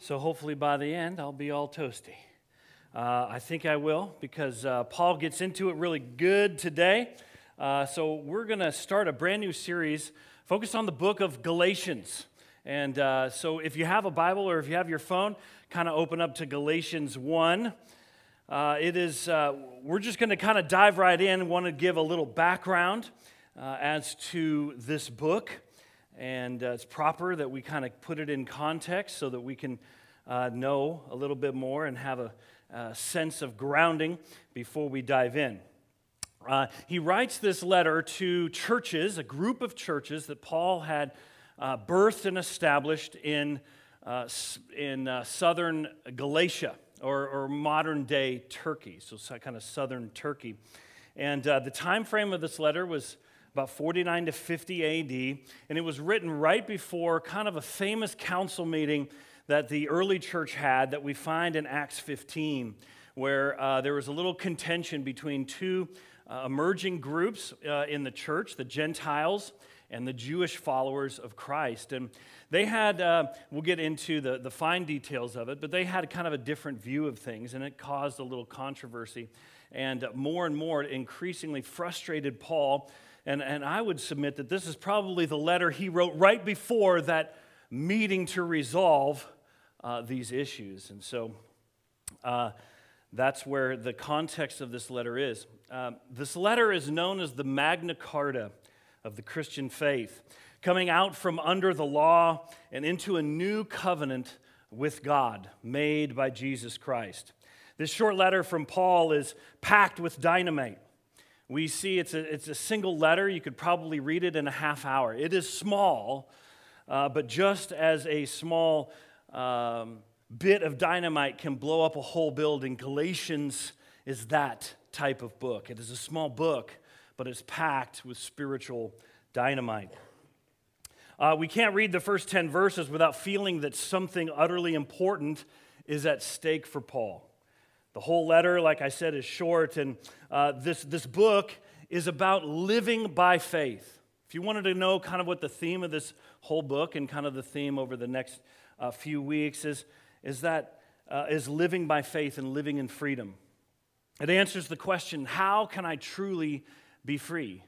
So hopefully by the end, I'll be all toasty. Uh, I think I will because uh, Paul gets into it really good today. Uh, so we're going to start a brand new series focused on the book of Galatians. And uh, so if you have a Bible or if you have your phone, kind of open up to Galatians 1. Uh, it is, uh, we're just going to kind of dive right in. Want to give a little background as to this book. And uh, it's proper that we kind of put it in context so that we can uh, know a little bit more and have a, a sense of grounding before we dive in. Uh, he writes this letter to churches, a group of churches that Paul had uh, birthed and established in, uh, in uh, southern Galatia or, or modern day Turkey, so kind of southern Turkey. And the time frame of this letter was about 49 to 50 AD, and it was written right before kind of a famous council meeting that the early church had that we find in Acts 15, where uh, there was a little contention between two uh, emerging groups uh, in the church, the Gentiles and the Jewish followers of Christ. And they had, uh, we'll get into the, the fine details of it, but they had kind of a different view of things, and it caused a little controversy. And more and more, it increasingly frustrated Paul and, and I would submit that this is probably the letter he wrote right before that meeting to resolve uh, these issues. And so uh, that's where the context of this letter is. Um, this letter is known as the Magna Carta of the Christian faith, coming out from under the law and into a new covenant with God made by Jesus Christ. This short letter from Paul is packed with dynamite we see it's a, it's a single letter. You could probably read it in a half hour. It is small, uh, but just as a small um, bit of dynamite can blow up a whole building, Galatians is that type of book. It is a small book, but it's packed with spiritual dynamite. Uh, we can't read the first 10 verses without feeling that something utterly important is at stake for Paul. The whole letter, like I said, is short, and uh, this, this book is about living by faith. If you wanted to know kind of what the theme of this whole book and kind of the theme over the next uh, few weeks is, is that uh, is living by faith and living in freedom. It answers the question how can I truly be free?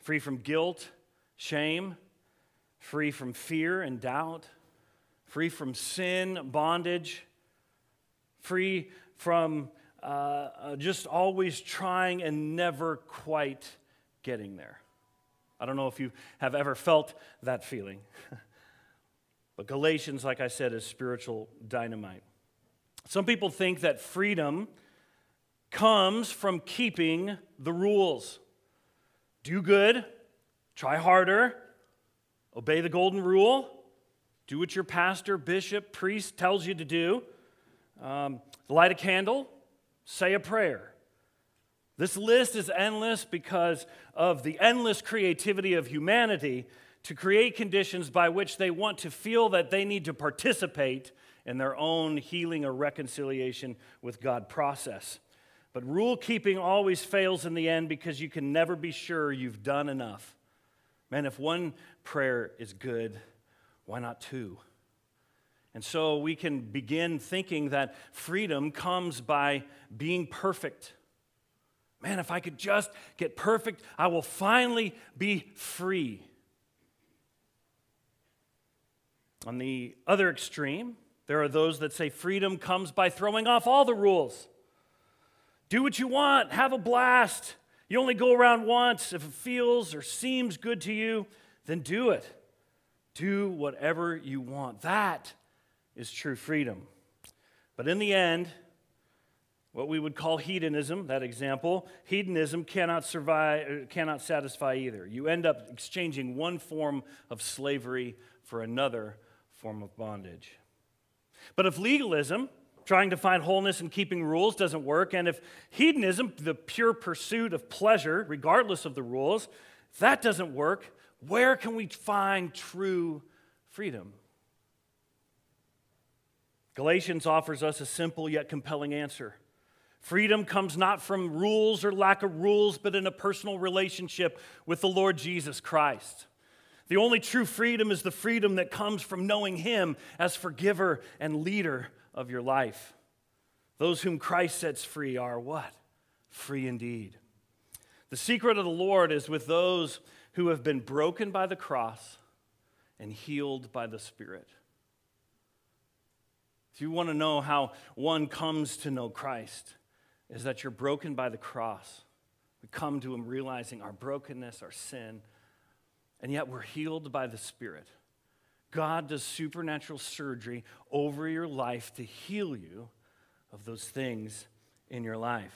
Free from guilt, shame, free from fear and doubt, free from sin, bondage, free from uh, uh, just always trying and never quite getting there. I don't know if you have ever felt that feeling. but Galatians, like I said, is spiritual dynamite. Some people think that freedom comes from keeping the rules. Do good, try harder, obey the golden rule, do what your pastor, bishop, priest tells you to do. Um, light a candle, say a prayer. This list is endless because of the endless creativity of humanity to create conditions by which they want to feel that they need to participate in their own healing or reconciliation with God process. But rule keeping always fails in the end because you can never be sure you've done enough. Man, if one prayer is good, why not two? And so we can begin thinking that freedom comes by being perfect. Man, if I could just get perfect, I will finally be free. On the other extreme, there are those that say freedom comes by throwing off all the rules. Do what you want, have a blast. You only go around once. If it feels or seems good to you, then do it. Do whatever you want. That is true freedom. But in the end, what we would call hedonism, that example, hedonism cannot survive, uh, cannot satisfy either. You end up exchanging one form of slavery for another form of bondage. But if legalism, trying to find wholeness and keeping rules, doesn't work, and if hedonism, the pure pursuit of pleasure, regardless of the rules, that doesn't work, where can we find true freedom? Galatians offers us a simple yet compelling answer. Freedom comes not from rules or lack of rules, but in a personal relationship with the Lord Jesus Christ. The only true freedom is the freedom that comes from knowing Him as forgiver and leader of your life. Those whom Christ sets free are what? Free indeed. The secret of the Lord is with those who have been broken by the cross and healed by the Spirit. If you want to know how one comes to know Christ, is that you're broken by the cross. We come to Him realizing our brokenness, our sin, and yet we're healed by the Spirit. God does supernatural surgery over your life to heal you of those things in your life.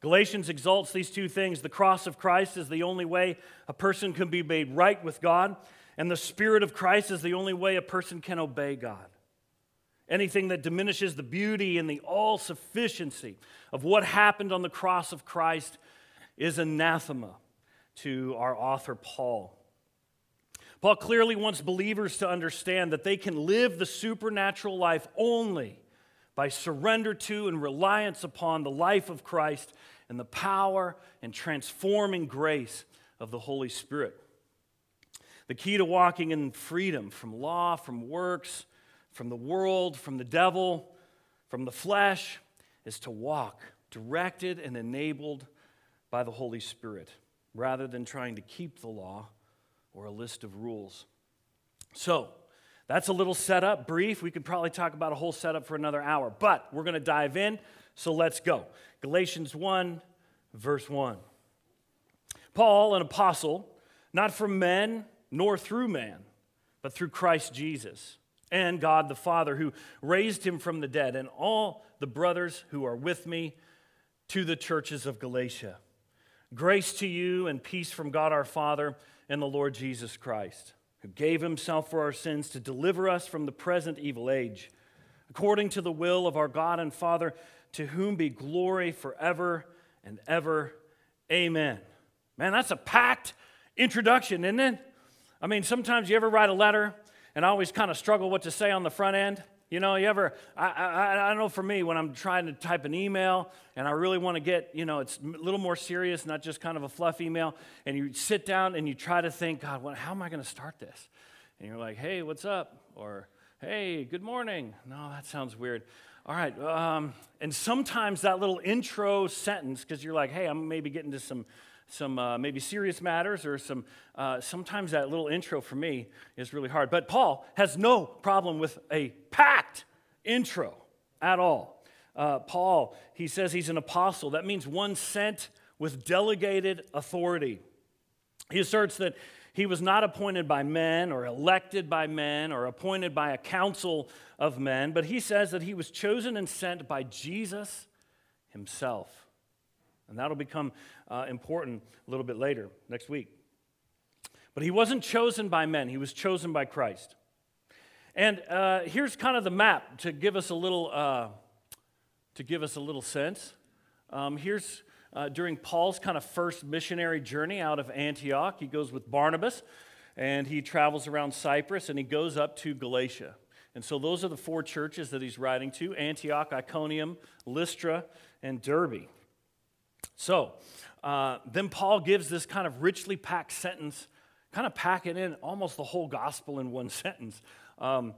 Galatians exalts these two things. The cross of Christ is the only way a person can be made right with God, and the Spirit of Christ is the only way a person can obey God. Anything that diminishes the beauty and the all sufficiency of what happened on the cross of Christ is anathema to our author, Paul. Paul clearly wants believers to understand that they can live the supernatural life only by surrender to and reliance upon the life of Christ and the power and transforming grace of the Holy Spirit. The key to walking in freedom from law, from works, from the world, from the devil, from the flesh, is to walk directed and enabled by the Holy Spirit rather than trying to keep the law or a list of rules. So, that's a little setup, brief. We could probably talk about a whole setup for another hour, but we're going to dive in, so let's go. Galatians 1, verse 1. Paul, an apostle, not from men nor through man, but through Christ Jesus and God the Father, who raised him from the dead, and all the brothers who are with me to the churches of Galatia. Grace to you and peace from God our Father and the Lord Jesus Christ, who gave himself for our sins to deliver us from the present evil age, according to the will of our God and Father, to whom be glory forever and ever. Amen. Man, that's a packed introduction, isn't it? I mean, sometimes you ever write a letter and I always kind of struggle what to say on the front end. You know, you ever, I, I, I know for me, when I'm trying to type an email and I really want to get, you know, it's a little more serious, not just kind of a fluff email, and you sit down and you try to think, God, what, how am I going to start this? And you're like, hey, what's up? Or, hey, good morning. No, that sounds weird. All right. Um, and sometimes that little intro sentence, because you're like, hey, I'm maybe getting to some some uh, maybe serious matters or some uh, sometimes that little intro for me is really hard. But paul has no problem with a packed intro at all. Uh, paul he says he's an apostle. That means one sent with delegated authority. He asserts that he was not appointed by men or elected by men or appointed by a council of men but he says that he was chosen and sent by jesus himself and that'll become uh, important a little bit later, next week. But he wasn't chosen by men, he was chosen by Christ. And uh, here's kind of the map to give us a little, uh, to give us a little sense. Um, here's uh, during Paul's kind of first missionary journey out of Antioch. He goes with Barnabas and he travels around Cyprus and he goes up to Galatia. And so those are the four churches that he's writing to Antioch, Iconium, Lystra, and Derbe. So uh, then Paul gives this kind of richly packed sentence, kind of packing in almost the whole gospel in one sentence. Um,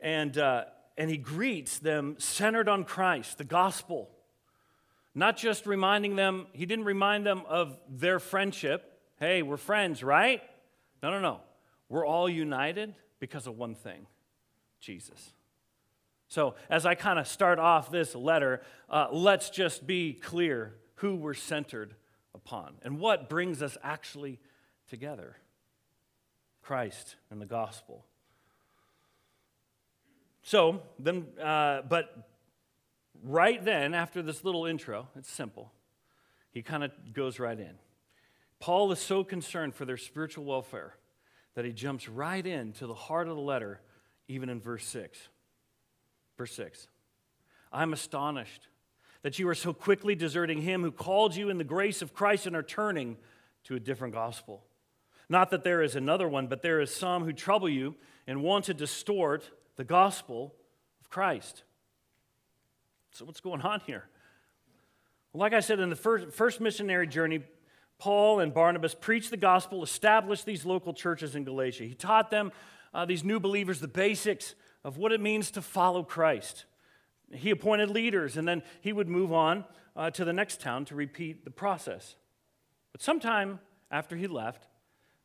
and, uh, and he greets them centered on Christ, the gospel. Not just reminding them, he didn't remind them of their friendship. Hey, we're friends, right? No, no, no. We're all united because of one thing Jesus. So, as I kind of start off this letter, uh, let's just be clear who we're centered upon and what brings us actually together Christ and the gospel. So, then, uh, but right then, after this little intro, it's simple, he kind of goes right in. Paul is so concerned for their spiritual welfare that he jumps right into the heart of the letter, even in verse 6. Verse 6 I'm astonished that you are so quickly deserting him who called you in the grace of Christ and are turning to a different gospel. Not that there is another one, but there is some who trouble you and want to distort the gospel of Christ. So, what's going on here? Well, like I said, in the first, first missionary journey, Paul and Barnabas preached the gospel, established these local churches in Galatia. He taught them, uh, these new believers, the basics of what it means to follow Christ. He appointed leaders, and then he would move on uh, to the next town to repeat the process. But sometime after he left,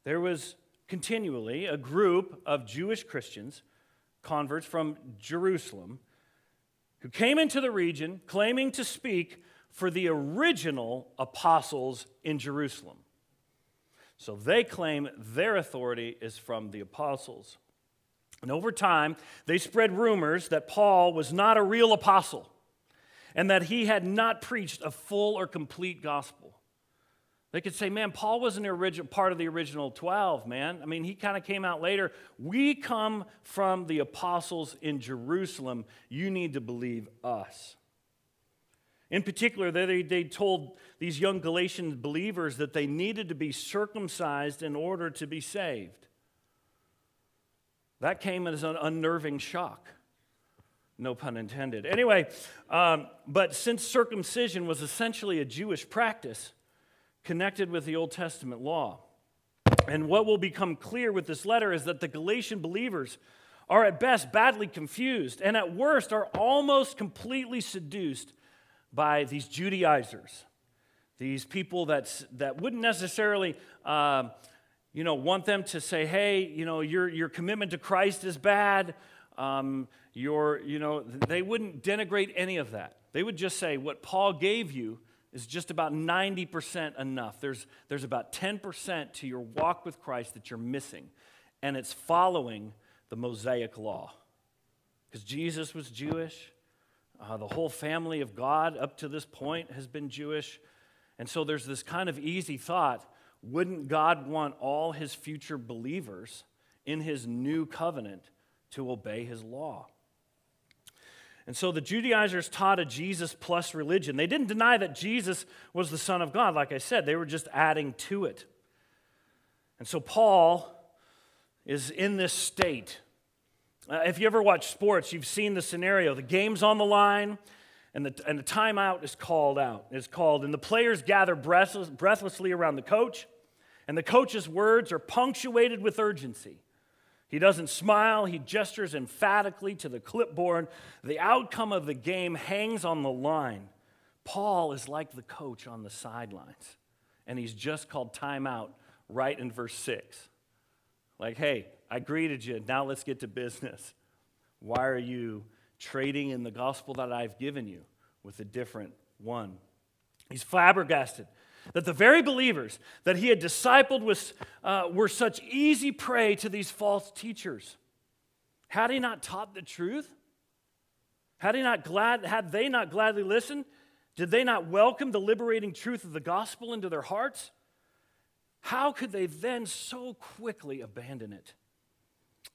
there was continually a group of Jewish Christians, converts from Jerusalem, who came into the region claiming to speak for the original apostles in Jerusalem. So they claim their authority is from the apostles. And over time, they spread rumors that Paul was not a real apostle and that he had not preached a full or complete gospel. They could say, man, Paul wasn't part of the original 12, man. I mean, he kind of came out later. We come from the apostles in Jerusalem. You need to believe us. In particular, they, they told these young Galatian believers that they needed to be circumcised in order to be saved. That came as an unnerving shock. No pun intended. Anyway, um, but since circumcision was essentially a Jewish practice connected with the Old Testament law, and what will become clear with this letter is that the Galatian believers are at best badly confused and at worst are almost completely seduced by these Judaizers, these people that's, that wouldn't necessarily. Uh, you know, want them to say, hey, you know, your, your commitment to Christ is bad. Um, your, you know, they wouldn't denigrate any of that. They would just say, what Paul gave you is just about 90% enough. There's, there's about 10% to your walk with Christ that you're missing, and it's following the Mosaic law. Because Jesus was Jewish, uh, the whole family of God up to this point has been Jewish. And so there's this kind of easy thought wouldn't God want all his future believers in his new covenant to obey his law? And so the Judaizers taught a Jesus plus religion. They didn't deny that Jesus was the Son of God, like I said, they were just adding to it. And so Paul is in this state. Uh, if you ever watch sports, you've seen the scenario. The game's on the line, and the, and the timeout is called out. It's called, and the players gather breathless, breathlessly around the coach, and the coach's words are punctuated with urgency. He doesn't smile, he gestures emphatically to the clipboard. The outcome of the game hangs on the line. Paul is like the coach on the sidelines, and he's just called timeout right in verse 6. Like, hey, I greeted you, now let's get to business. Why are you trading in the gospel that I've given you with a different one. He's flabbergasted that the very believers that he had discipled was, uh, were such easy prey to these false teachers. Had he not taught the truth? Had, he not glad, had they not gladly listened? Did they not welcome the liberating truth of the gospel into their hearts? How could they then so quickly abandon it?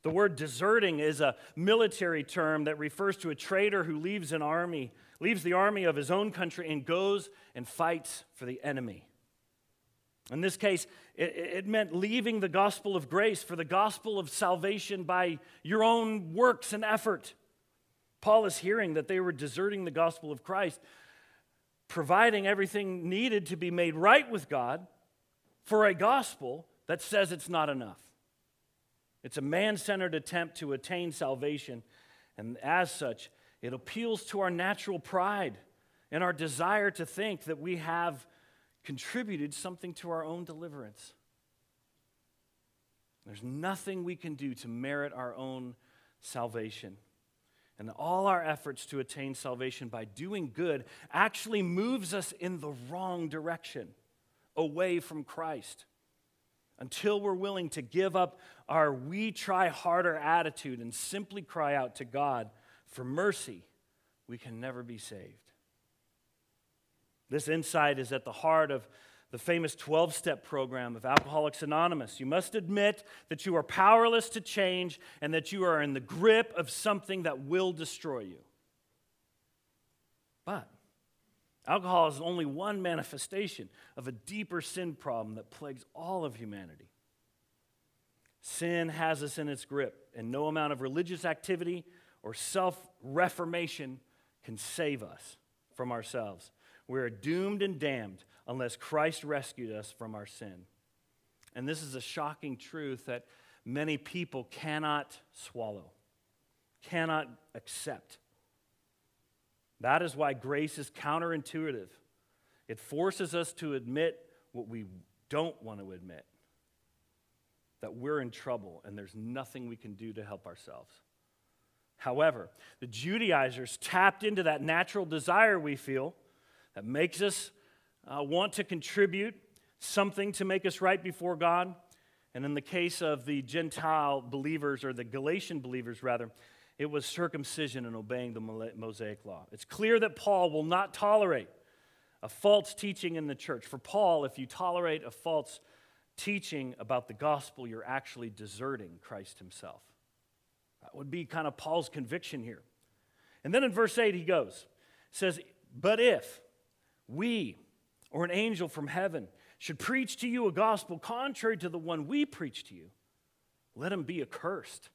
The word deserting is a military term that refers to a traitor who leaves an army, leaves the army of his own country and goes and fights for the enemy. In this case, it, it, meant leaving the gospel of grace for the gospel of salvation by your own works and effort. Paul is hearing that they were deserting the gospel of Christ, providing everything needed to be made right with God for a gospel that says it's not enough. It's a man centered attempt to attain salvation, and as such, it appeals to our natural pride and our desire to think that we have contributed something to our own deliverance. There's nothing we can do to merit our own salvation. And all our efforts to attain salvation by doing good actually moves us in the wrong direction, away from Christ until we're willing to give up our we try harder attitude and simply cry out to God for mercy, we can never be saved. This insight is at the heart of the famous 12 step program of Alcoholics Anonymous. You must admit that you are powerless to change and that you are in the grip of something that will destroy you. But alcohol is only one manifestation of a deeper sin problem that plagues all of humanity. Sin has us in its grip, and no amount of religious activity or self reformation can save us from ourselves. We are doomed and damned unless Christ rescued us from our sin. And this is a shocking truth that many people cannot swallow, cannot accept. That is why grace is counterintuitive. It forces us to admit what we don't want to admit that we're in trouble and there's nothing we can do to help ourselves. However, the Judaizers tapped into that natural desire we feel that makes us uh, want to contribute something to make us right before God. And in the case of the Gentile believers, or the Galatian believers rather, it was circumcision and obeying the Mosaic law. It's clear that Paul will not tolerate a false teaching in the church. For Paul, if you tolerate a false teaching about the gospel, you're actually deserting Christ himself. Would be kind of Paul's conviction here. And then in verse 8, he goes, says, But if we, or an angel from heaven should preach to you a gospel contrary to the one we preach to you, let him be accursed.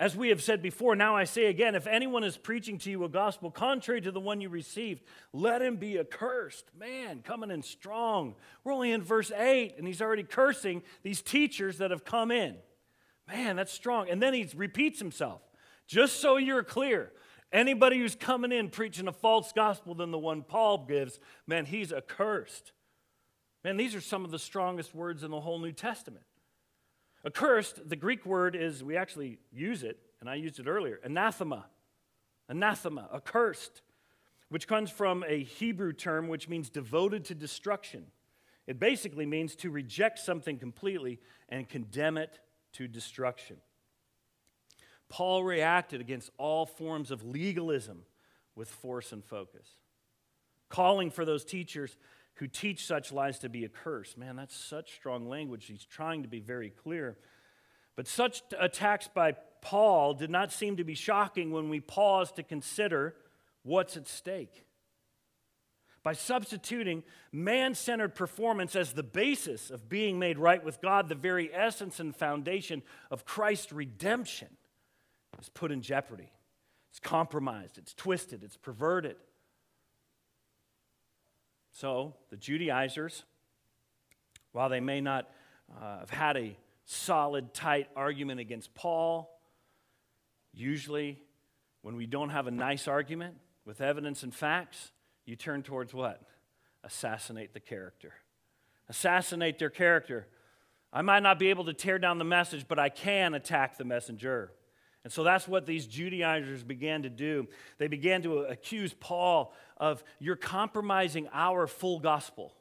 As we have said before, now I say again if anyone is preaching to you a gospel contrary to the one you received, let him be accursed. Man, coming in strong. We're only in verse 8, and he's already cursing these teachers that have come in. Man, that's strong. And then he repeats himself. Just so you're clear, Anybody who's coming in preaching a false gospel than the one Paul gives, man, he's accursed. Man, these are some of the strongest words in the whole New Testament. Accursed, the Greek word is, we actually use it, and I used it earlier, anathema. Anathema, accursed, which comes from a Hebrew term which means devoted to destruction. It basically means to reject something completely and condemn it to destruction. Paul reacted against all forms of legalism with force and focus, calling for those teachers who teach such lies to be accursed. Man, that's such strong language. He's trying to be very clear. But such attacks by Paul did not seem to be shocking when we pause to consider what's at stake. By substituting man centered performance as the basis of being made right with God, the very essence and foundation of Christ's redemption, is put in jeopardy. It's compromised, it's twisted, it's perverted. So, the Judaizers, while they may not uh, have had a solid, tight argument against Paul, usually when we don't have a nice argument with evidence and facts, you turn towards what? Assassinate the character. Assassinate their character. I might not be able to tear down the message, but I can attack the messenger. And so that's what these Judaizers began to do. They began to accuse Paul of, you're compromising our full gospel.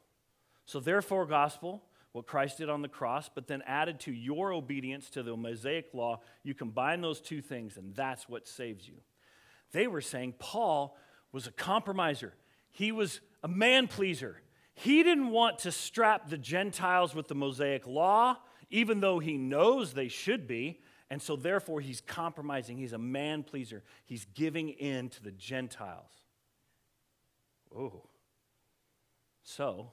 So, therefore, gospel, what Christ did on the cross, but then added to your obedience to the Mosaic law, you combine those two things, and that's what saves you. They were saying Paul was a compromiser, he was a man pleaser. He didn't want to strap the Gentiles with the Mosaic law, even though he knows they should be. And so, therefore, he's compromising. He's a man pleaser. He's giving in to the Gentiles. Oh. So,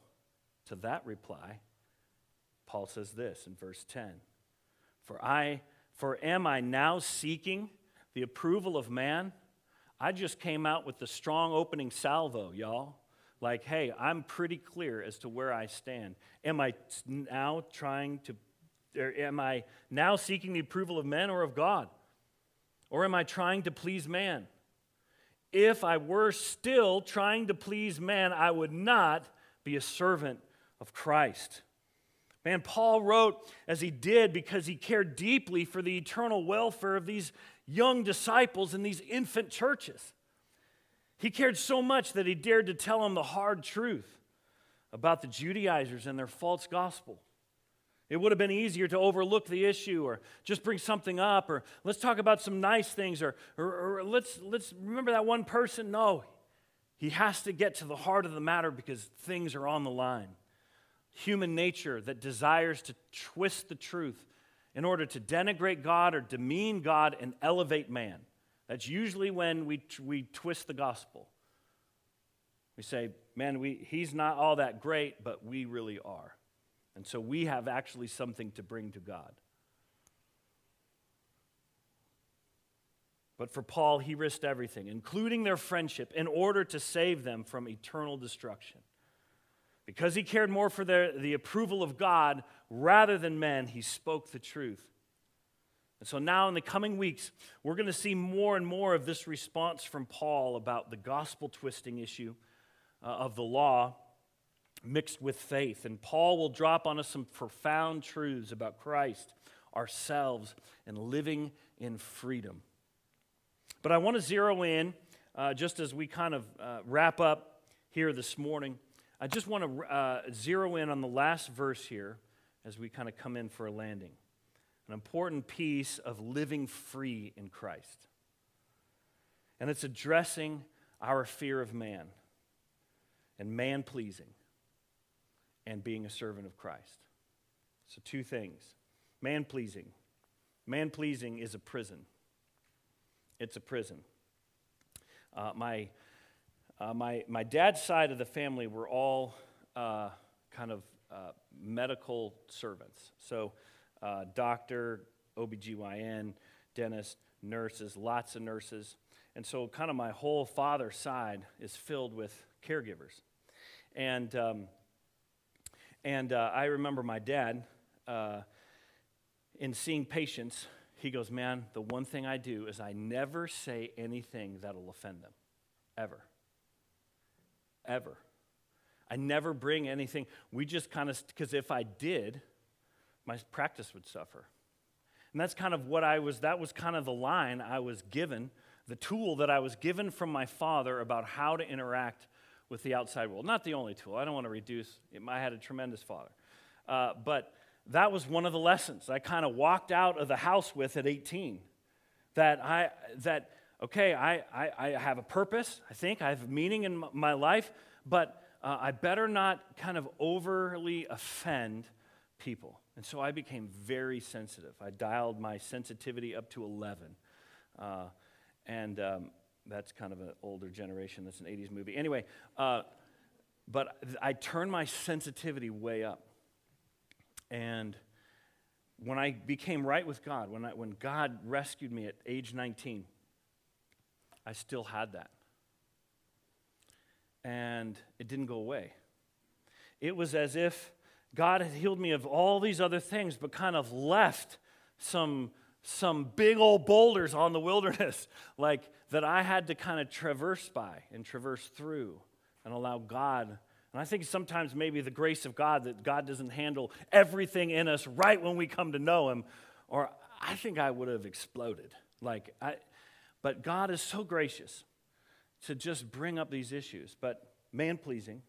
to that reply, Paul says this in verse 10 For I, for am I now seeking the approval of man? I just came out with the strong opening salvo, y'all. Like, hey, I'm pretty clear as to where I stand. Am I now trying to or am I now seeking the approval of men or of God? Or am I trying to please man? If I were still trying to please man, I would not be a servant of Christ. Man, Paul wrote as he did because he cared deeply for the eternal welfare of these young disciples in these infant churches. He cared so much that he dared to tell them the hard truth about the Judaizers and their false gospel. It would have been easier to overlook the issue or just bring something up or let's talk about some nice things or, or, or, let's, let's remember that one person. No, He has to get to the heart of the matter because things are on the line. Human nature that desires to twist the truth in order to denigrate God or demean God and elevate man. That's usually when we, we twist the gospel. We say, man, we, he's not all that great, but we really are. And so we have actually something to bring to God. But for Paul, he risked everything, including their friendship, in order to save them from eternal destruction. Because he cared more for their, the approval of God rather than men, he spoke the truth. And so now, in the coming weeks, we're going to see more and more of this response from Paul about the gospel twisting issue uh, of the law mixed with faith. And Paul will drop on us some profound truths about Christ, ourselves, and living in freedom. But I want to zero in, uh, just as we kind of uh, wrap up here this morning, I just want to uh, zero in on the last verse here as we kind of come in for a landing. An important piece of living free in Christ. And it's addressing our fear of man and man pleasing and being a servant of Christ. So, two things man pleasing. Man pleasing is a prison. It's a prison. Uh, my, uh, my, my dad's side of the family were all uh, kind of uh, medical servants. So, uh, doctor, OBGYN, dentist, nurses, lots of nurses. And so, kind of my whole father's side is filled with caregivers. And, um, and uh, I remember my dad, in seeing patients, he goes, Man, the one thing I do is I never say anything that'll offend them. Ever. Ever. I never bring anything. We just kind of, because if I did, my practice would suffer. And that's kind of what I was, that was kind of the line I was given, the tool that I was given from my father about how to interact with the outside world. Not the only tool. I don't want to reduce, I had a tremendous father. Uh, but that was one of the lessons I kind of walked out of the house with at 18. That I, that, okay, I, I, I have a purpose, I think, I have meaning in my life, but uh, I better not kind of overly offend people. And so I became very sensitive. I dialed my sensitivity up to 11. Uh, and um, that's kind of an older generation. That's an 80s movie. Anyway, uh, but I turned my sensitivity way up. And when I became right with God, when, I, when God rescued me at age 19, I still had that. And it didn't go away. It was as if God had healed me of all these other things, but kind of left some, some big old boulders on the wilderness, like that I had to kind of traverse by and traverse through and allow God and I think sometimes maybe the grace of God that God doesn't handle everything in us right when we come to know Him, or I think I would have exploded. Like, I, but God is so gracious to just bring up these issues. But man pleasing,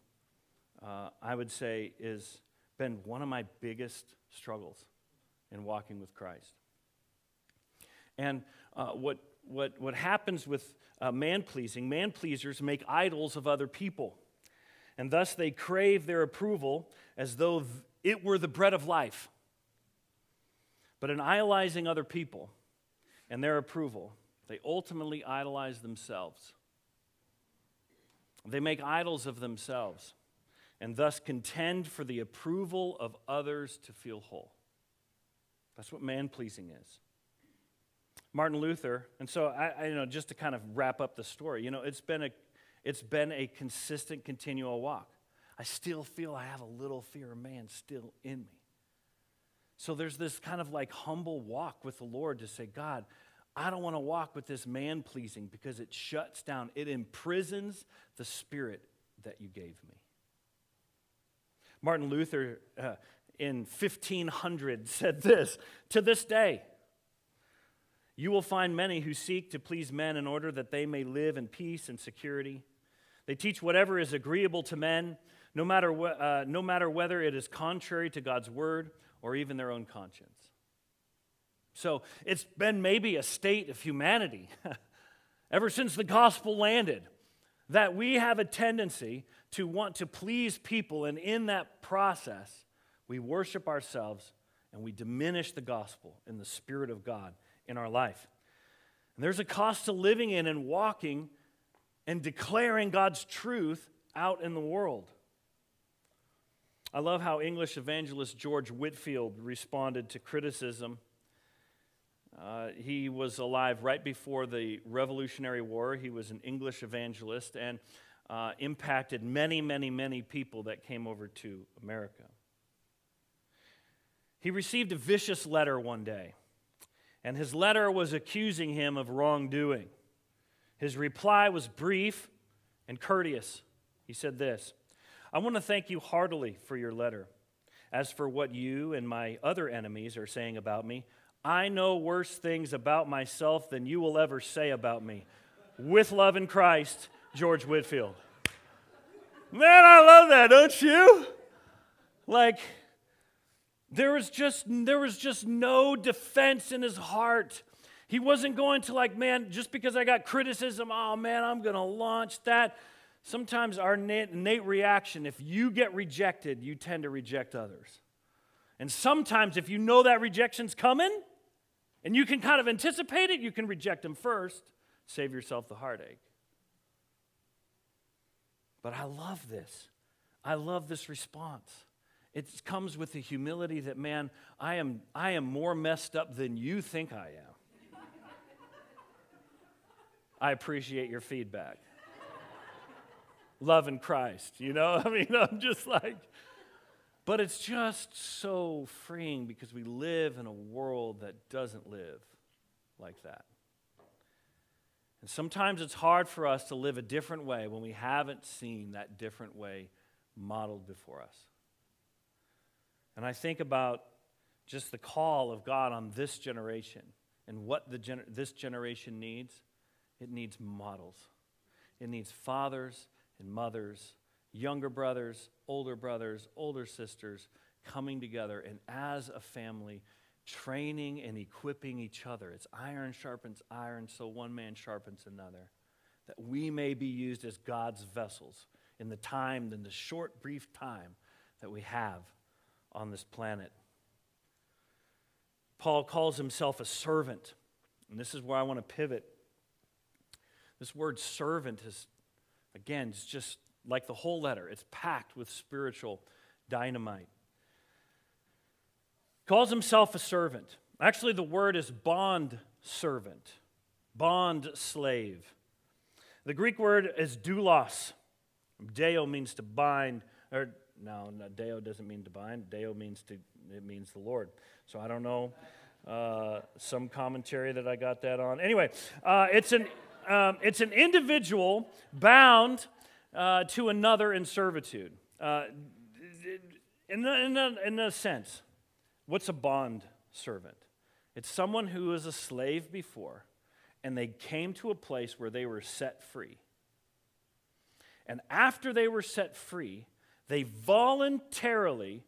uh, I would say, has been one of my biggest struggles in walking with Christ. And uh, what, what, what happens with uh, man pleasing, man pleasers make idols of other people and thus they crave their approval as though it were the bread of life. But in idolizing other people and their approval, they ultimately idolize themselves. They make idols of themselves and thus contend for the approval of others to feel whole. That's what man pleasing is. Martin Luther, and so I, I, you know, just to kind of wrap up the story, you know, it's been a it's been a consistent, continual walk. I still feel I have a little fear of man still in me. So there's this kind of like humble walk with the Lord to say, God, I don't want to walk with this man pleasing because it shuts down, it imprisons the spirit that you gave me. Martin Luther uh, in 1500 said this To this day, you will find many who seek to please men in order that they may live in peace and security. They teach whatever is agreeable to men, no matter, wh- uh, no matter whether it is contrary to God's word or even their own conscience. So it's been maybe a state of humanity ever since the gospel landed that we have a tendency to want to please people, and in that process, we worship ourselves and we diminish the gospel and the Spirit of God in our life. And there's a cost to living in and walking and declaring God's truth out in the world. I love how English evangelist George Whitefield responded to criticism. Uh, he was alive right before the Revolutionary War. He was an English evangelist and uh, impacted many, many, many people that came over to America. He received a vicious letter one day, and his letter was accusing him of wrongdoing. His reply was brief and courteous. He said this I want to thank you heartily for your letter. As for what you and my other enemies are saying about me, I know worse things about myself than you will ever say about me. With love in Christ, George Whitefield. Man, I love that, don't you? Like, there was just there was just no defense in his heart. He wasn't going to like, man, just because I got criticism, oh man, I'm to launch that. Sometimes our innate reaction, if you get rejected, you tend to reject others. And sometimes, if you know that rejection's coming and you can kind of anticipate it, you can reject them first, save yourself the heartache. But I love this. I love this response. It comes with the humility that, man, I am, I am more messed up than you think I am. I appreciate your feedback. Love in Christ, you know? I mean, I'm just like, but it's just so freeing because we live in a world that doesn't live like that. And sometimes it's hard for us to live a different way when we haven't seen that different way modeled before us. And I think about just the call of God on this generation and what the gener- this generation needs. It needs models, it needs fathers and mothers, younger brothers, older brothers, older sisters coming together and as a family training and equipping each other. It's iron sharpens iron, so one man sharpens another. That we may be used as God's vessels in the time, in the short, brief time that we have on this planet. Paul calls himself a servant. And this is where I want to pivot. This word servant is, again, it's just like the whole letter, it's packed with spiritual dynamite. Calls himself a servant. Actually, the word is bond servant, bond slave. The Greek word is doulos. Deo means to bind, or no, Deo doesn't mean to bind. Deo means to, it means the Lord. So I don't know. Uh, some commentary that I got that on. Anyway, uh, it's, an, um, it's an individual bound uh, to another in servitude. Uh, in, in, in a sense, what's a bond servant? It's someone who was a slave before, and they came to a place where they were set free. And after they were set free, they voluntarily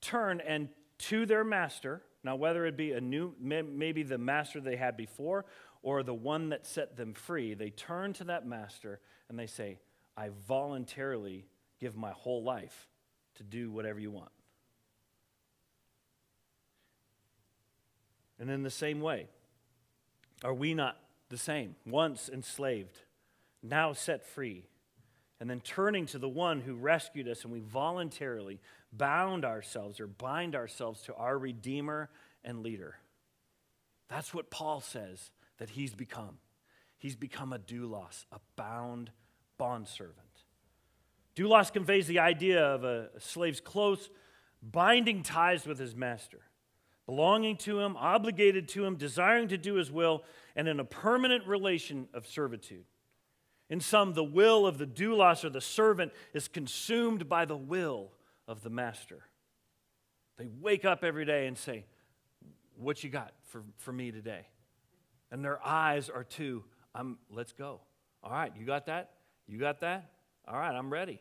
turn and to their master. Now, whether it be a new, maybe the master they had before or the one that set them free, they turn to that master and they say, I voluntarily give my whole life to do whatever you want. And in the same way, are we not the same? Once enslaved, now set free and then turning to the one who rescued us, and we voluntarily bound ourselves or bind ourselves to our Redeemer and leader. That's what Paul says that he's become. He's become a doulos, a bound bondservant. Doulos conveys the idea of a slave's close binding ties with his master, belonging to him, obligated to him, desiring to do his will, and in a permanent relation of servitude. In some, the will of the doulos or the servant is consumed by the will of the master. They wake up every day and say, What you got for, for me today? And their eyes are to, I'm, let's go. All right, you got that? You got that? All right, I'm ready.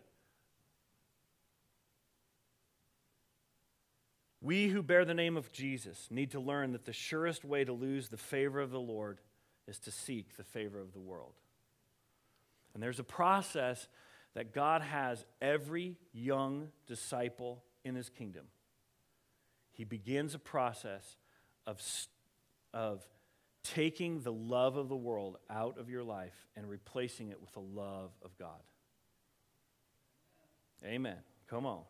We who bear the name of Jesus need to learn that the surest way to lose the favor of the Lord is to seek the favor of the world. And there's a process that God has every young disciple in his kingdom. He begins a process of, of taking the love of the world out of your life and replacing it with the love of God. Amen. Come on.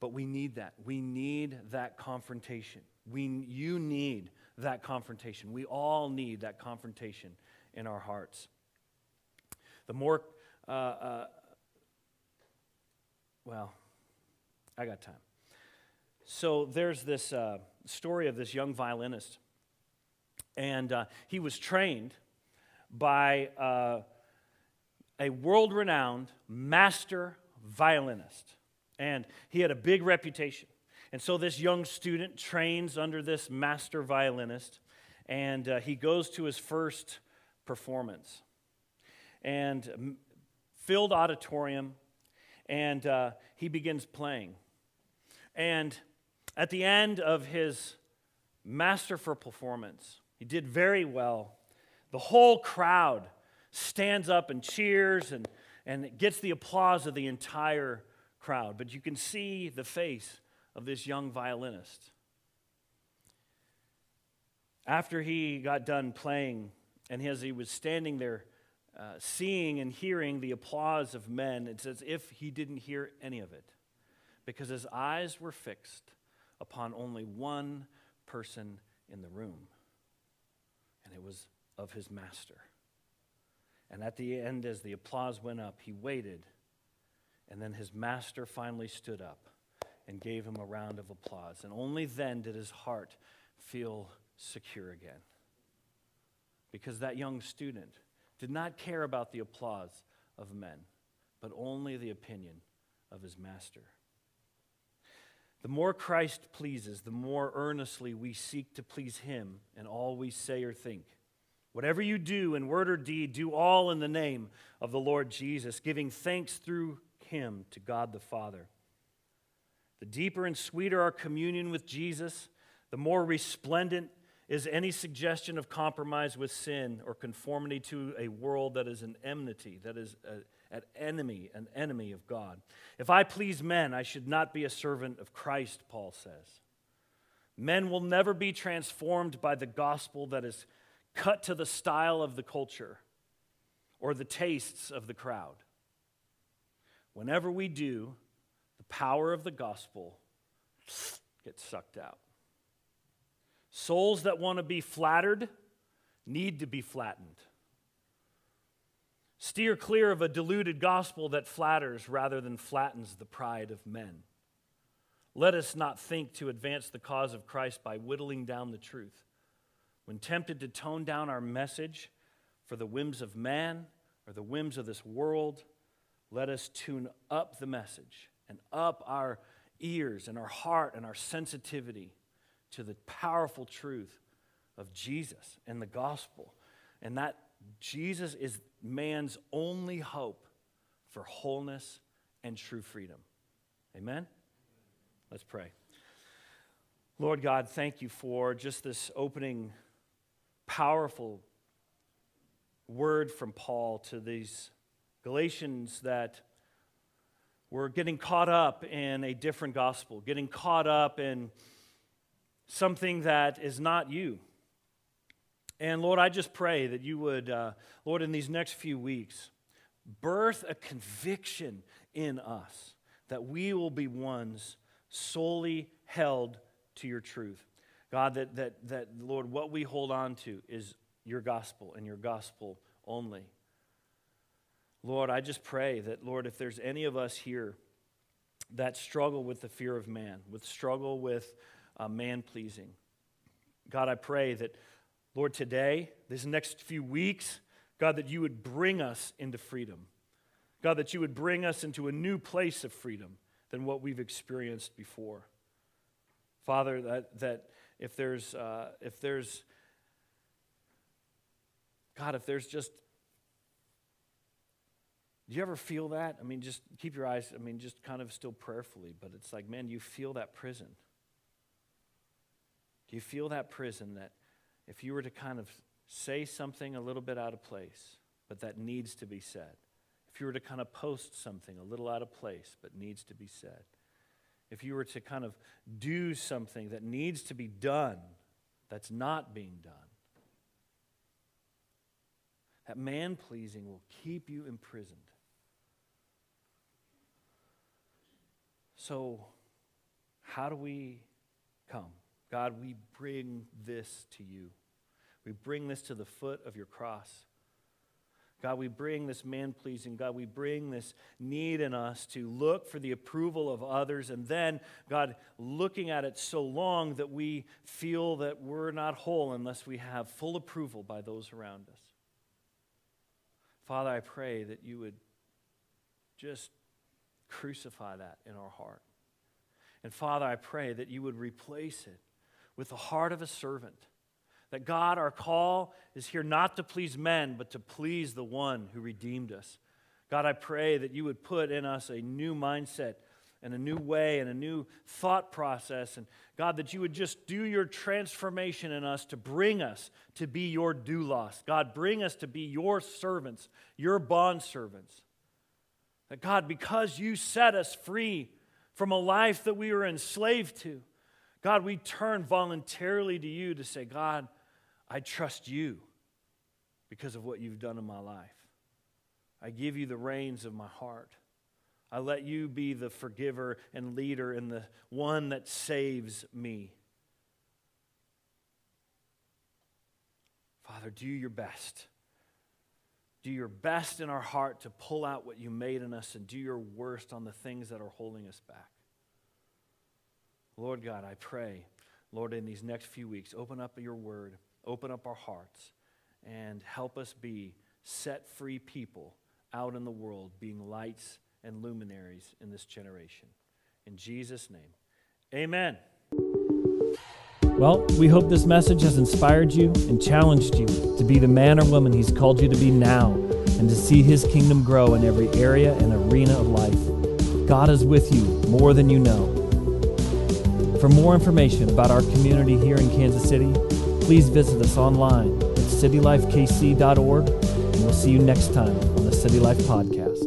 But we need that. We need that confrontation. We, you need that confrontation. We all need that confrontation in our hearts. The more, uh, uh, well, I got time. So there's this uh, story of this young violinist, and uh, he was trained by uh, a world renowned master violinist. And he had a big reputation. And so this young student trains under this master violinist, and uh, he goes to his first performance. And filled auditorium, and uh, he begins playing. And at the end of his masterful performance, he did very well. The whole crowd stands up and cheers and, and gets the applause of the entire crowd. But you can see the face of this young violinist. After he got done playing, and as he was standing there uh, seeing and hearing the applause of men, it's as if he didn't hear any of it because his eyes were fixed upon only one person in the room, it was of his master. And at the end, as the applause went up, he waited, and then his master finally stood up and gave him a round of applause. And only then did his heart feel secure again. Because that young student did not care about the applause of men, but only the opinion of his master. The more Christ pleases, the more earnestly we seek to please him in all we say or think. Whatever you do in word or deed, do all in the name of the Lord Jesus, giving thanks through him to God the Father. The deeper and sweeter our communion with Jesus, the more resplendent is any suggestion of compromise with sin or conformity to a world that is an enmity, that is a, an enemy, an enemy of God. If I please men, I should not be a servant of Christ, Paul says. Men will never be transformed by the gospel that is cut to the style of the culture or the tastes of the crowd. Whenever we do, the power of the gospel gets sucked out. Souls that want to be flattered need to be flattened. Steer clear of a deluded gospel that flatters rather than flattens the pride of men. Let us not think to advance the cause of Christ by whittling down the truth. When tempted to tone down our message for the whims of man or the whims of this world, let us tune up the message and up our ears and our heart and our sensitivity to the powerful truth of Jesus and the gospel. And that Jesus is man's only hope for wholeness and true freedom. Amen? Let's pray. Lord God, thank you for just this opening, powerful word from Paul to these Galatians that were getting caught up in a different gospel, getting caught up in something that is not you. And Lord, I just pray that you would, uh, Lord, in these next few weeks, birth a conviction in us that we will be ones solely held to your truth. God, that, that, that, Lord, what we hold on to is your gospel and your gospel only. Lord, I just pray that, Lord, if there's any of us here that struggle with the fear of man, with struggle with uh, man pleasing. God, I pray that, Lord, today, these next few weeks, God, that you would bring us into freedom. God, that you would bring us into a new place of freedom than what we've experienced before. Father, that, that if there's, uh, if there's, God, if there's just, do you ever feel that? I mean, just keep your eyes, I mean, just kind of still prayerfully, but it's like, man, you feel that prison. Do you feel that prison that if you were to kind of say something a little bit out of place, but that needs to be said. If you were to kind of post something a little out of place, but needs to be said. If you were to kind of do something that needs to be done, that's not being done. That man pleasing will keep you imprisoned. So, how do we come? God, we bring this to you. We bring this to the foot of your cross. God, we bring this man pleasing. God, we bring this need in us to look for the approval of others. And then, God, looking at it so long that we feel that we're not whole unless we have full approval by those around us. Father, I pray that you would just crucify that in our heart. And Father, I pray that you would replace it with the heart of a servant that God, our call is here not to please men, but to please the one who redeemed us. God, I pray that you would put in us a new mindset and a new way and a new thought process. And God, that you would just do your transformation in us to bring us to be your doulos. God, bring us to be your servants, your bond servants. That God, because you set us free from a life that we were enslaved to, God, we turn voluntarily to you to say, God, I trust you because of what you've done in my life. I give you the reins of my heart. I let you be the forgiver and leader and the one that saves me. Father, do your best. Do your best in our heart to pull out what you made in us and do your worst on the things that are holding us back. Lord God, I pray, Lord, in these next few weeks, open up your word open up our hearts and help us be set free people out in the world, being lights and luminaries in this generation. In Jesus' name, amen. Well, we hope this message has inspired you and challenged you to be the man or woman He's called you to be now and to see His kingdom grow in every area and arena of life. God is with you more than you know. For more information about our community here in Kansas City, please visit us online at citylifekc.org, and we'll see you next time on the City Life Podcast.